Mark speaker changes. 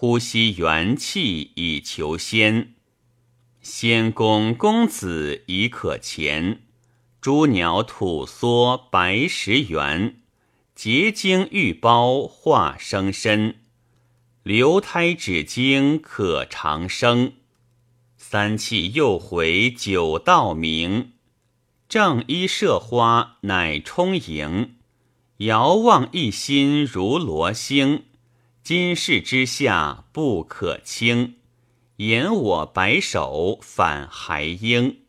Speaker 1: 呼吸元气以求仙。仙公公子已可前，诸鸟吐缩白石圆，结晶玉包化生身，流胎止精可长生。三气又回九道明，正衣射花乃充盈，遥望一心如罗星，今世之下不可轻。言我白首反还应。